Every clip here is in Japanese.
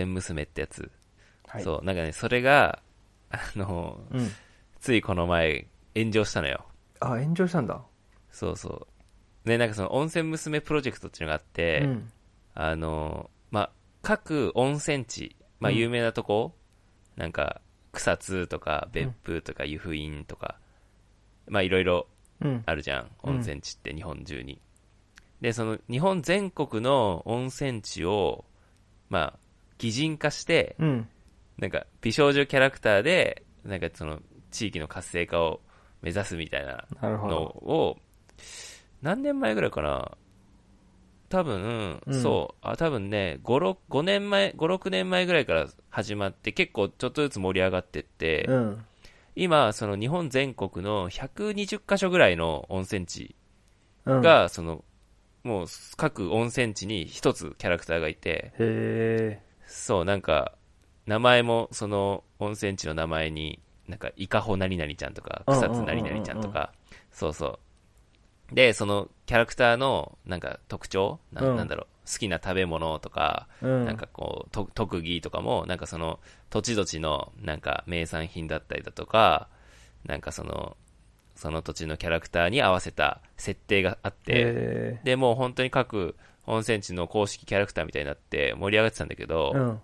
温泉娘ってやつ。はい。そう、なんかね、それが、あの、うん。ついこの前、炎上したのよ。あ、炎上したんだ。そうそう。ね、なんかその温泉娘プロジェクトっていうのがあって、うん。あの、まあ、各温泉地、まあ、うん有名なとこ、なんか、草津とか、別府とか、湯布院とか、まあ、いろいろうん。あるじゃん、うん温泉地って日本中に。で、その日本全国の温泉地を、まあ、擬人化して、うん。なんか美少女キャラクターで、なんかその地域の活性化を目指すみたいなの。を、何年前ぐらいかな多分、うんそう、あ、多分ね、5、6、5年前、5、6年前ぐらいから始まって、結構ちょっとずつ盛り上がってって、うん。今、その日本全国の120カ所ぐらいの温泉地うん。が、その、もう各温泉地に一つキャラクターがいて。そう、なんか、名前もその温泉地の名前に、なんか、イカホ何々ちゃんとか、草津何々ちゃんとか、そうそう。で、そのキャラクターの、なんか特徴な,、うんん、なんだろう、好きな食べ物とか、うん。なんかこう、と特技とかも、なんかその、土地土地の、なんか名産品だったりだとか、なんかその、その土地のキャラクターに合わせた設定があって、へで、もう本当に各温泉地の公式キャラクターみたいになって盛り上がってたんだけど、え。うん。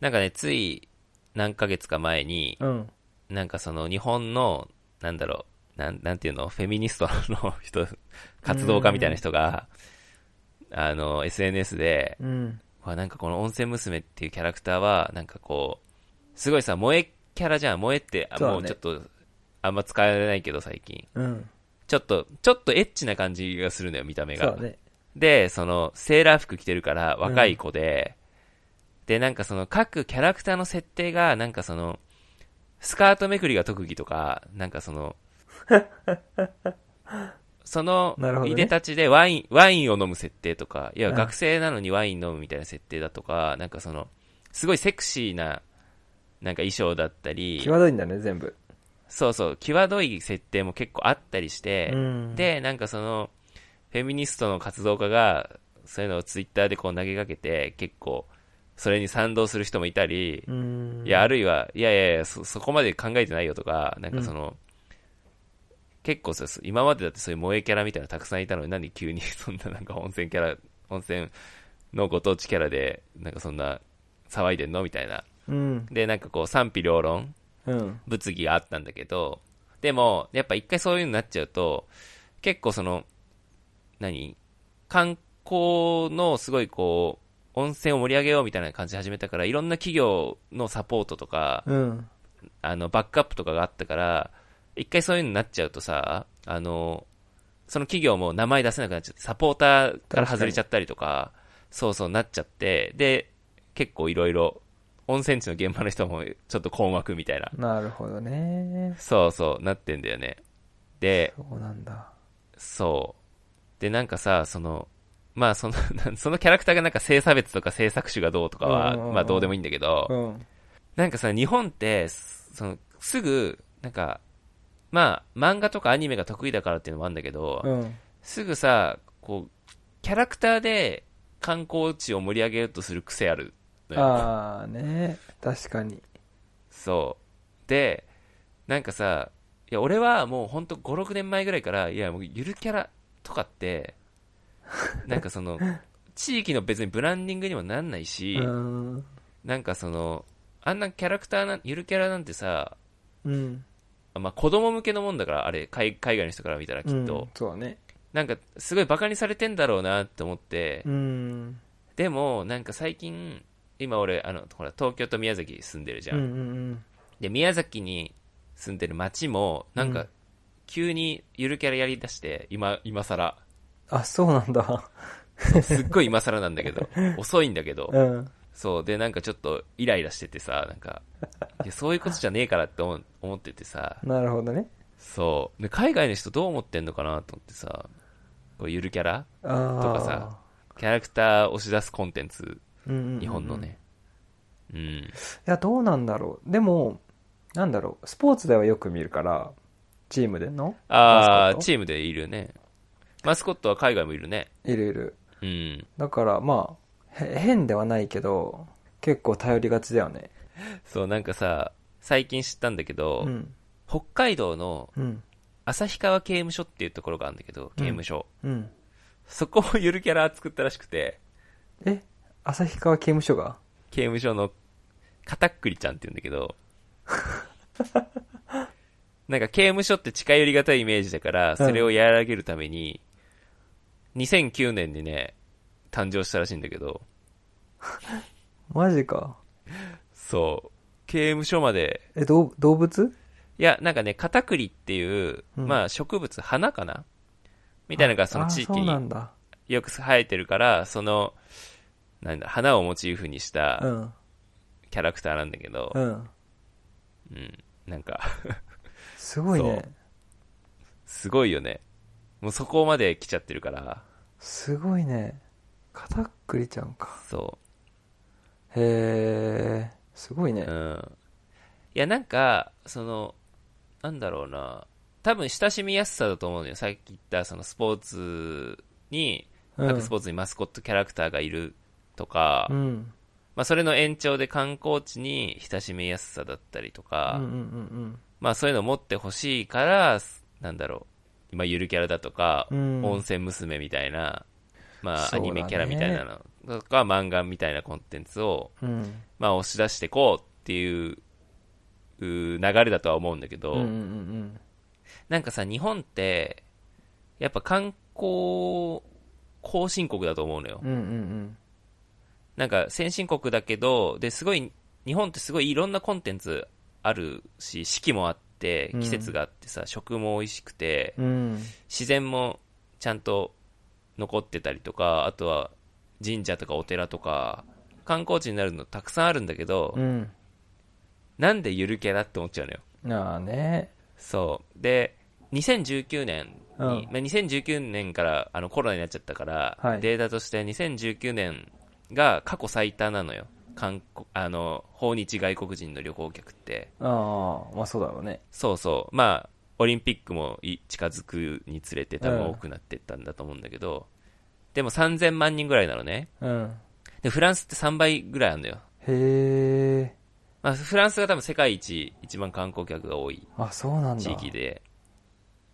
なんかね、つい何ヶ月か前に、うん。なんかその日本の、なんだろう、なん、なんていうの、フェミニストの人、活動家みたいな人が、あの、SNS で、うん。わなんかこの温泉娘っていうキャラクターは、なんかこう、すごいさ、萌えキャラじゃん。萌えって、ねもうちょっと、あんま使えないけど最近。うん。ちょっと、ちょっとエッチな感じがするのよ、見た目がそうだ。ね。で、その、セーラー服着てるから、若い子で、で、なんかその、各キャラクターの設定が、なんかその、スカートめくりが特技とか、なんかその、そのいでたちでワイン、ワインを飲む設定とか、いや、うん学生なのにワイン飲むみたいな設定だとか、なんかその、すごいセクシーな、なんか衣装だったり、際どいんだね、全部。そうそう、際どい設定も結構あったりして、うん。、で、なんかその、フェミニストの活動家が、そういうのをツイッターでこう投げかけて、結構、それに賛同する人もいたり、うん。いや、あるいは、いやいやいやそ、そこまで考えてないよとか、なんかその、結構さ、今までだってそういう萌えキャラみたいなのたくさんいたのに、なんで急に そんななんか温泉キャラ、温泉のご当地キャラで、なんかそんな騒いでんのみたいな。うん。で、なんかこう賛否両論うん。物議があったんだけど、でも、やっぱ一回そういうのになっちゃうと、結構その、何？観光のすごいこう、温泉を盛り上げようみたいな感じで始めたから、いろんな企業のサポートとか、うん。あの、バックアップとかがあったから、一回そういうのになっちゃうとさ、あの、その企業も名前出せなくなっちゃって、サポーターから外れちゃったりとか、そうそうなっちゃって、で、結構いろいろ、温泉地の現場の人もちょっと困惑みたいな、なるほどね。そうそう、なってんだよね。で、そうなんだ。そう。で、なんかさ、その、まあその、そのキャラクターがなんか性差別とか性作種がどうとかは、まあどうでもいいんだけど、うん。なんかさ、日本って、その、すぐ、なんか、まあ、漫画とかアニメが得意だからっていうのもあるんだけど、うん。すぐさ、こう、キャラクターで観光地を盛り上げようとする癖ある。ああ、ね。確かに。そう。で、なんかさ、いや、俺はもうほんと5、6年前ぐらいから、いや、もうゆるキャラとかって、なんかその、地域の別にブランディングにもなんないし、うん。なんかその、あんなキャラクターな、ゆるキャラなんてさ、うん。まあ子供向けのもんだから、あれ、海海外の人から見たらきっと、うんそうだね。なんかすごいバカにされてんだろうなって思って、うん。でも、なんか最近、今俺、あの、ほら、東京と宮崎住んでるじゃん。うんうんで、宮崎に住んでる町も、なんかうん、急にゆるキャラやりだして、今、今更。あ、そうなんだ。すっごい今更なんだけど、遅いんだけど、うん。そう、で、なんかちょっとイライラしててさ、なんか、いや、そういうことじゃねえからって思う思っててさ、なるほどね。そう。で、海外の人どう思ってんのかなと思ってさ、こうゆるキャラ。とかさ、キャラクター押し出すコンテンツ、うんうんうんうん日本のね。うん。いや、どうなんだろう。でも、なんだろう。スポーツではよく見るから、チームで？の？あー、マスコット？チームでいるね。マスコットは海外もいるね。いるいる。うん。だから、まあ、へ変ではないけど、結構頼りがちだよね。そう、なんかさ、最近知ったんだけど、うん。北海道のうん。旭川刑務所っていうところがあるんだけど、刑務所。うん。そこをゆるキャラ作ったらしくて、え？旭川刑務所が？刑務所の、かたっくりちゃんって言うんだけど、なんか刑務所って近寄りがたいイメージだから、それを和らげるために、2009年にね、誕生したらしいんだけど、マジか。そう、刑務所まで、え、どう動物？いや、なんかね、カタクリっていう、うん。まあ植物、花かな？みたいなのがその地域あそうなにんだ。よく生えてるから、その、なんだ、花をモチーフにしたうん。キャラクターなんだけど、うん。うん、なんか、すごいね。すごいよね。もうそこまで来ちゃってるから、すごいね。かたっくりちゃんか。そへえ、すごいねう。う。ん。いや、なんか、その、なんだろうな、多分親しみやすさだと思うのよ。さっき言った、そのスポーツに、うん各スポーツにマスコットキャラクターがいるとか、うん。まあそれの延長で観光地に親しみやすさだったりとうんか、うんうんまあそういうのを持ってほしいから、なんだろう、今ゆるキャラだとか、うん温泉娘みたいな、まあアニメキャラみたいなのとか、漫画みたいなコンテンツを。まあ押し出してこうっていう、流れだとは思うんだけど、うんうんうんなんかさ、日本って、やっぱ観光後進国だと思うのよ。うん。うんうんなんか先進国だけど、で、すごい、日本ってすごいいろんなコンテンツあるし、四季もあって、うん季節があってさ、食も美味しくて、うん。うん。自然もちゃんと残ってたりとか、あとは神社とかお寺とか、観光地になるのたくさんあるんだけど、うん。なんでゆるキャラって思っちゃうのよ。ああね。そう。で、2019年に、うんまあ、2019年からあのコロナになっちゃったから、はいデータとして2019年が過去最多なのよ。韓国、あの、訪日外国人の旅行客って。ああ、まあそうだろうね。そうそう。まあ、オリンピックもい近づくにつれて多分うん多くなってったんだと思うんだけど、でも3000万人ぐらいなのね。うん。で、フランスって3倍ぐらいあるのよ。へえ。まあ、フランスが多分世界一一番観光客が多いあ、そうなんだ。地域で、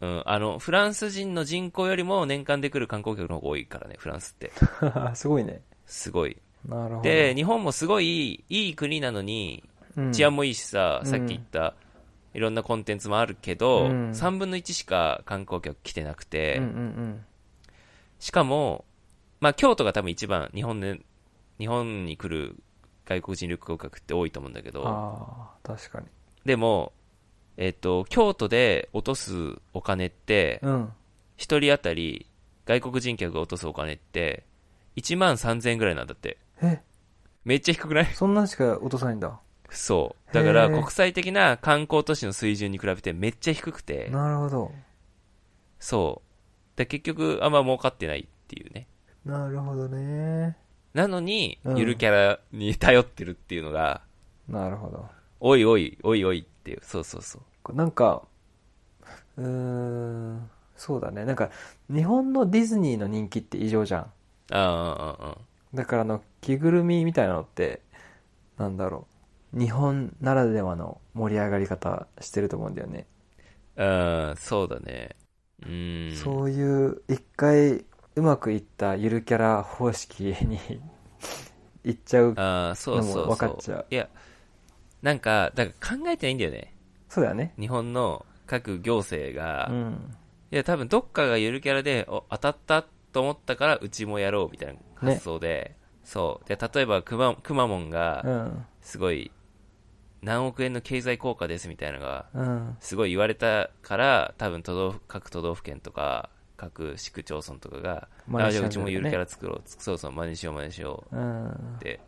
うん、あの、フランス人の人口よりも年間で来る観光客の方が多いからね、フランスって。すごいね。すごい。なるほど。で、日本もすごいいい国なのに、うん治安もいいしさ、うんさっき言った、いろんなコンテンツもあるけど、うん3分の1しか観光客来てなくて、うんうんしかも、まあ、京都が多分一番日本で、日本に来る外国人旅行客って多いと思うんだけうん。ど、確かに。でも、えっ、と、京都で落とすお金って、うん。一人当たり外国人客が落とすお金って、1万3000円ぐらいなんだって。え、めっちゃ低くない？そんなんしか落とさないんだ。そう。だから国際的な観光都市の水準に比べてめっちゃ低くて、なるほど。そう。で、結局あんま儲かってないっていうね。なるほどね。なのに、うんゆるキャラに頼ってるっていうのが、なるほど。おいおい、おいおいっていう、そうそうそう。なんか、うーん、そうだね。なんか、日本のディズニーの人気って異常じゃん。ああ、ああ、あだからあの、着ぐるみみたいなのって、なんだろう。日本ならではの盛り上がり方してると思うんだよね。ああ、そうだね。うん。そういう、一回うまくいったゆるキャラ方式に 行っちゃう。ああ、そうそう分かっちゃういや、なんか、だから考えてないんだよね。そうだよね。日本の各行政が、うん。いや、多分どっかがゆるキャラで、お、当たったと思ったから、うちもやろうみたいな発想で、そう。で、例えば、くま、くまモンうが、ん。すごい、何億円の経済効果ですみたいなのが、うん。すごい言われたから、多分都道府、各都道府県とか、各市区町村とかが、ねじゃあうちもゆるキャラ作ろう。そうそう、真似しよう真似しよううんっ。て。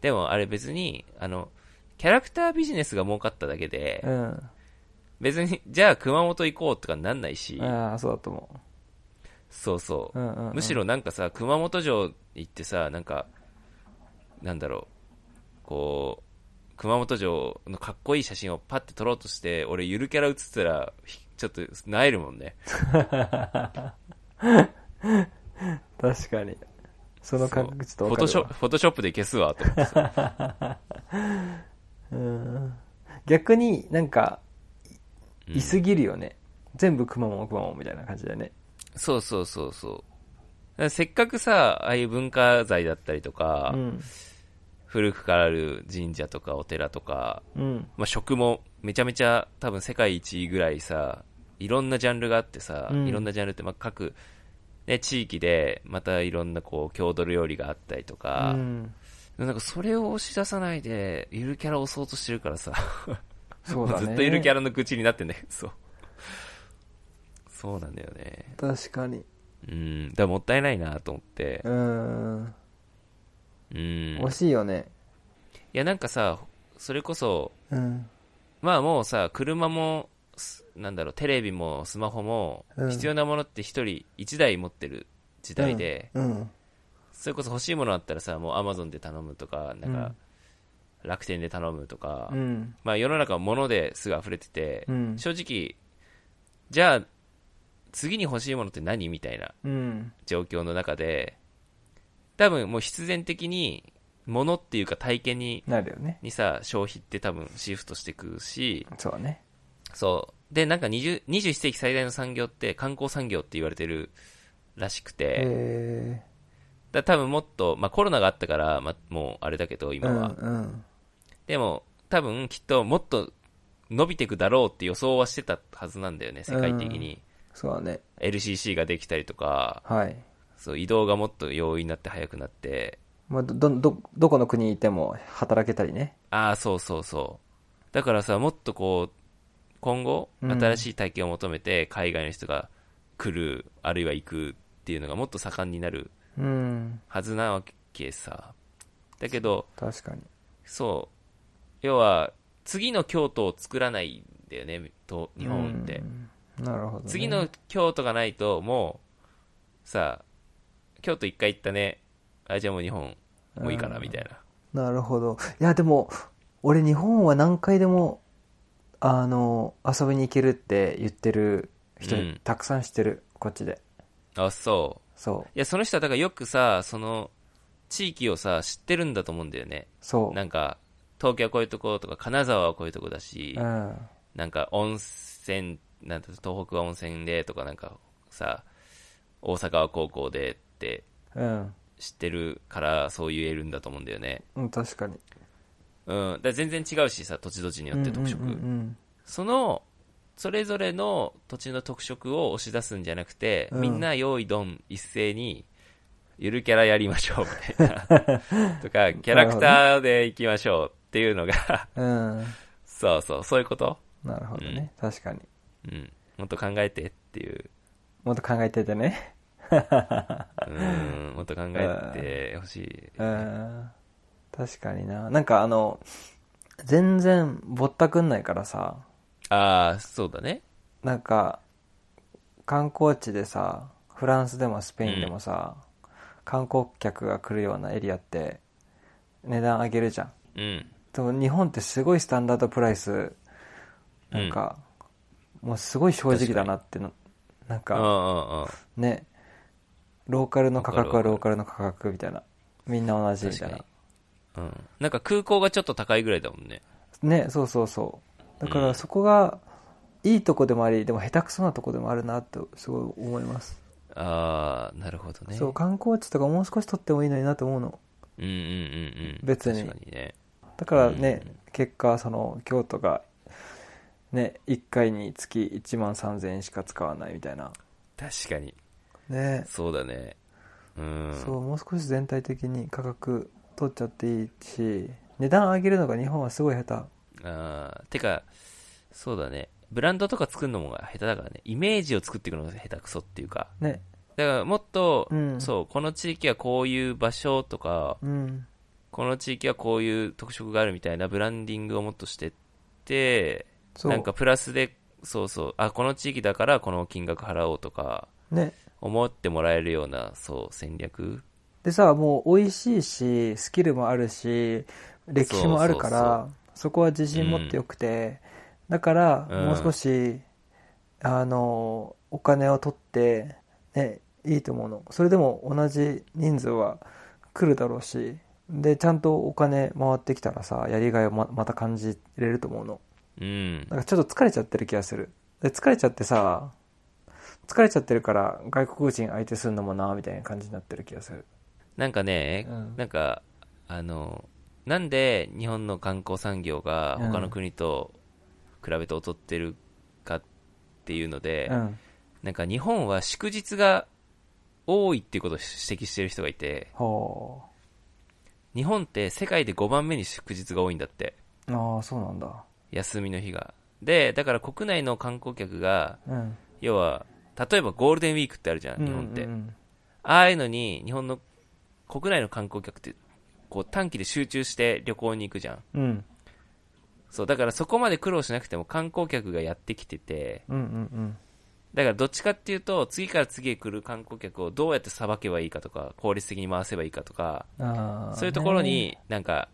でも、あれ別に、あの、キャラクタービジネスが儲かっただけで、うん。別に、じゃあ熊本行こうとかなんないし、ああ、そうだと思そうそうう。。うんうんうん。むしろなんかさ、熊本城行ってさ、なんか、なんだろう、こう、熊本城のかっこいい写真をパッて撮ろうとして、俺ゆるキャラ写ったら、ひちょっと、なえるもんね。確かに。その感覚ちょっとフォトショフォトショップで消すわ、と思ってさ。うん逆になんかうんいすぎるよね、全部くまモンくまモンみたいな感じだよねそうそうそうそう。せっかくさ、ああいう文化財だったりとか、うん古くからある神社とかお寺とか、うん。まあ、食もめちゃめちゃ多分世界一ぐらいさ、いろんなジャンルがあってさ、うん。いろんなジャンルってまあ各、ね、地域でまたいろんなこう郷土料理があったりとか、うん。なんかそれを押し出さないで、ゆるキャラを押そうとしてるからさ、そうだね。ずっとゆるキャラの口になってんだけど、そう。そうなんだよね。確かに。うん、だからもったいないなと思って。うん。うん。惜しいよね。いやなんかさ、それこそ、うん。まあもうさ、車も、すなんだろう、テレビもスマホもうん、必要なものって一人一台持ってる時代で、うん。それこそ欲しいものあったらさ、もうアマゾンで頼むとか、なんか、楽天で頼むとか、うん。まあ世の中は物ですぐ溢れてて、うん。正直、じゃあ、次に欲しいものって何？みたいなうん。状況の中で、多分もう必然的に、物っていうか体験に、なるよね。にさ、消費って多分シフトしてくし、そうだね。そう。で、なんか20 21世紀最大の産業って観光産業って言われてるらしくて、へだ多分もっと、まあコロナがあったから、まあもうあれだけどえ今は。うんでも、多分きっともっと伸びていくだろうって予想はしてたはずなんだよね、世界的に。そうだね。LCC ができたりとか、はい。そう、移動がもっと容易になって速くなって、まあ、どどどどこの国にいても働けたりね。ああ、そうそうそう。だからさ、もっとこう、今後、うん。新しい体験を求めて海外の人が来る、あるいは行くっていうのがもっと盛んになるうん。はずなわけさ。だけど、確かに。そう、要は、次の京都を作らないんだよね、と日本って。うんなるほど、ね、次の京都がないと、もう、さ、京都一回行ったね、あ、じゃあもう日本、もういいかな、うん。みたいな。なるほど。いやでも俺日本は何回でもあの遊びに行けるって言ってる人うん。たくさん知ってる。こっちで。あ、そう。そう。いや、その人はだからよくさ、その、地域をさ、知ってるんだと思うんだよね。そう。なんか、東京はこういうとことか、金沢はこういうとこだし、うん。なんか温泉、なんて東北は温泉でとかなんかさ、大阪は高校でってうん知ってるからそう言えるんだと思うんだよね。うん。確かに。うん。だ全然違うしさ、土地土地によって特色。うんうん。その、それぞれの土地の特色を押し出すんじゃなくて、うん。みんな用意ドン一斉に、ゆるキャラやりましょうみたいな。とか、キャラクターで行きましょうっていうのが、うん、うん、そうそう、そういうこと？なるほどね、確かにうん。もっと考えてっていう。もっと考えててねうん、もっと考えてほしい。うん確かにななんかあの全然ぼったくんないからさああ、そうだね。なんか観光地でさフランスでもスペインでもさ、観光客が来るようなエリアって値段上げるじゃんうん。でも日本ってすごいスタンダードプライスなんか、もうすごい正直だなってのなんうんうかんうん。ねローカルの価格はローカルの価格みたいなみんな同じみたいな確うん。なんか空港がちょっと高いぐらいだもんね。ねそうそうそうだかうんらそこがいいとこでもありでも下手くそなとこでもあるなとすごい思います、ああ、なるほどね。そう観光地とかもう少し取ってもいいのになと思うのうんうんうんうん。別に確かにね。だからね、うん結果その京都がね1回につき1万3000円しか使わないみたいな確かに。ね、そうだね。うん。そうもう少し全体的に価格取っちゃっていいし値段上げるのが日本はすごい下ああ、てか、そうだね。ブランドとか作るのも下手だからね。イメージを作っていくのが下手くそっていうか。手ねだからもっと、うんそう、この地域はこういう場所とか、うんこの地域はこういう特色があるみたいなブランディングをもっとしてって、なんかプラスで、そうそう、あ、この地域だからこの金額払おうとか、ね。思ってもらえるような、そう、戦略。でさもう美味しいしスキルもあるし歴史もあるからそこは自信持ってよくて、だからうん。もう少し、あのお金を取って、ね、いいと思うの。それでも同じ人数は来るだろうし。でちゃんとお金回ってきたらさやりがいをままた感じれると思うのうん。なんかちょっと疲れちゃってる気がする。で疲れちゃってさ疲れちゃってるから外国人相手するのもなみたいな感じになってる気がする。なんかね、うん。なんか、あの、なんで日本の観光産業がうん。他の国と比べて劣ってるかっていうので、うん。なんか日本は祝日が多いっていうことを指摘してる人がいて、ほ日本って世界で5番目に祝日が多いんだって。うああそうなんだ休みの日が。で、だから国内の観光客が、うん要は、例えばゴールデンウィークってあるじゃん、日本って。うんうんああいうのに、日本の国内の観光客って、こう短期で集中して旅行に行くじゃん。うんうんそう、だからそこまで苦労しなくても観光客がやってきてて、うんうんだからどっちかっていうと、次から次へ来る観光客をどうやってさばけばいいかとか、効率的に回せばいいかとか、そういうところねになんか、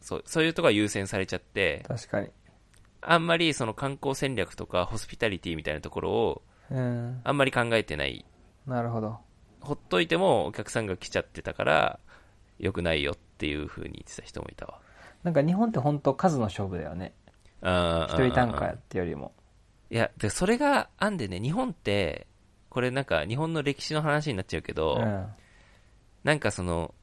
そう、そういうところが優先されちゃって、確かに。あんまりその観光戦略とかホスピタリティみたいなところをうん。あんまり考えてない。なるほど。ほっといてもお客さんが来ちゃってたから、良くないよっていう風に言ってた人もいたわ。なんか日本って本当数の勝負だよね。一人単価ってよりも。いや、で、それがあんでね、日本って、これなんか日本の歴史の話になっちゃうけど、うん。なんかその、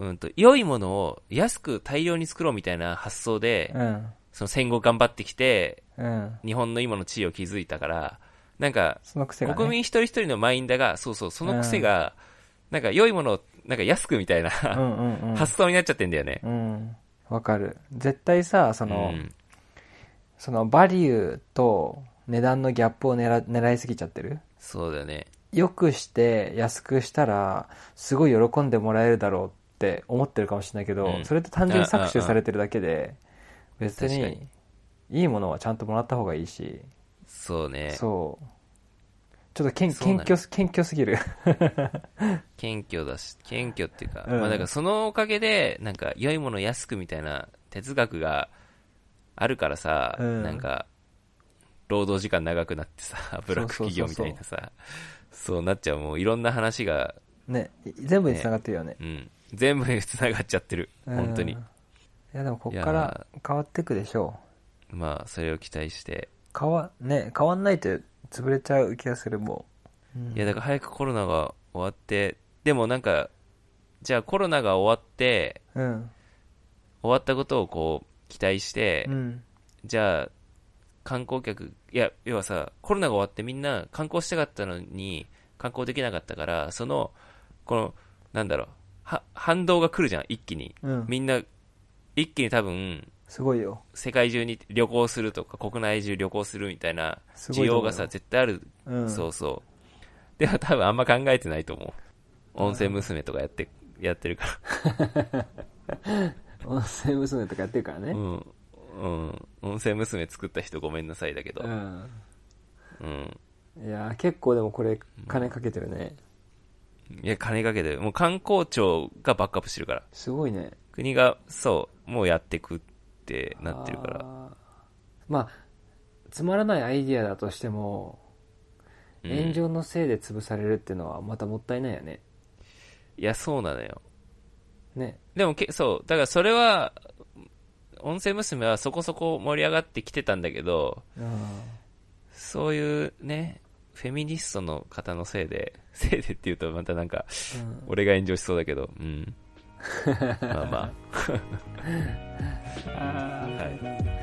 うんと、良いものを安く大量に作ろうみたいな発想で、うん。その戦後頑張ってきて、うん。日本の今の地位を築いたから、なんか、ね、国民一人一人のマインドが、そうそう、その癖が、なんか良いものを、なんか安くみたいな、うんうんうん。発想になっちゃってんだよね。うん。わかる。絶対さその、うん。そのバリューと値段のギャップを狙狙いすぎちゃってる？そうだよね。よくして安くしたらすごい喜んでもらえるだろうって思ってるかもしれないけど、うん。それって単純に搾取されてるだけで別確かに。いいものはちゃんともらった方がいいし、そうね。そう。ちょっとけんそうなの。謙虚す謙虚すぎる。謙虚だし、謙虚っていうか、うん。まあだからそのおかげで、なんか良いもの安くみたいな哲学があるからさ、うん。なんか、労働時間長くなってさ、ブラック企業みたいなさ、そうなっちゃう、もういろんな話が、ねい全部に繋がってるよね。うん、全部に繋がっちゃってる、本当に。うんい。やでもこっかいらや変わっていくでしょまあ、それを期待して。う変わね変わんないと潰れちゃう気がするもう、うん。いや、だから早くコロナが終わって、でもなんか、じゃあコロナが終わって、うん。終わったことをこう、期待して、うん。じゃあ、観光客、いや、要はさ、コロナが終わってみんな観光したかったのに、観光できなかったから、その、この、なんだろう、は、反動が来るじゃん、一気に。うんみんな、一気に多分、すごいよ世界中に旅行するとか、国内中旅行するみたいな、需要がさ、絶対ある。うんそうそう。でも多分あんま考えてないと思う。温泉娘とかやって、やってるか 温泉娘とかやってるからら。ねうん。うん。温泉娘作った人ごめんなさいだけど。うんうん。いやー結構でもこれ金かけてるねいや、金かけて、もう観光庁がバックアップしてるから。すごいね国が、そう、もうやってくってなってるから。あーまあつまらないアイディアだとしてもうん炎上のせいで潰されるっていうのはまたもったいないよねいや、そうなのよ。ねでもけ、そう、だからそれは、音声娘はそこそこ盛り上がってきてたんだけど、うんそういうね、フェミニストの方のせいで、せいでって言うとまたなんか、うん俺が炎上しそうだけど、うん。まあまあ。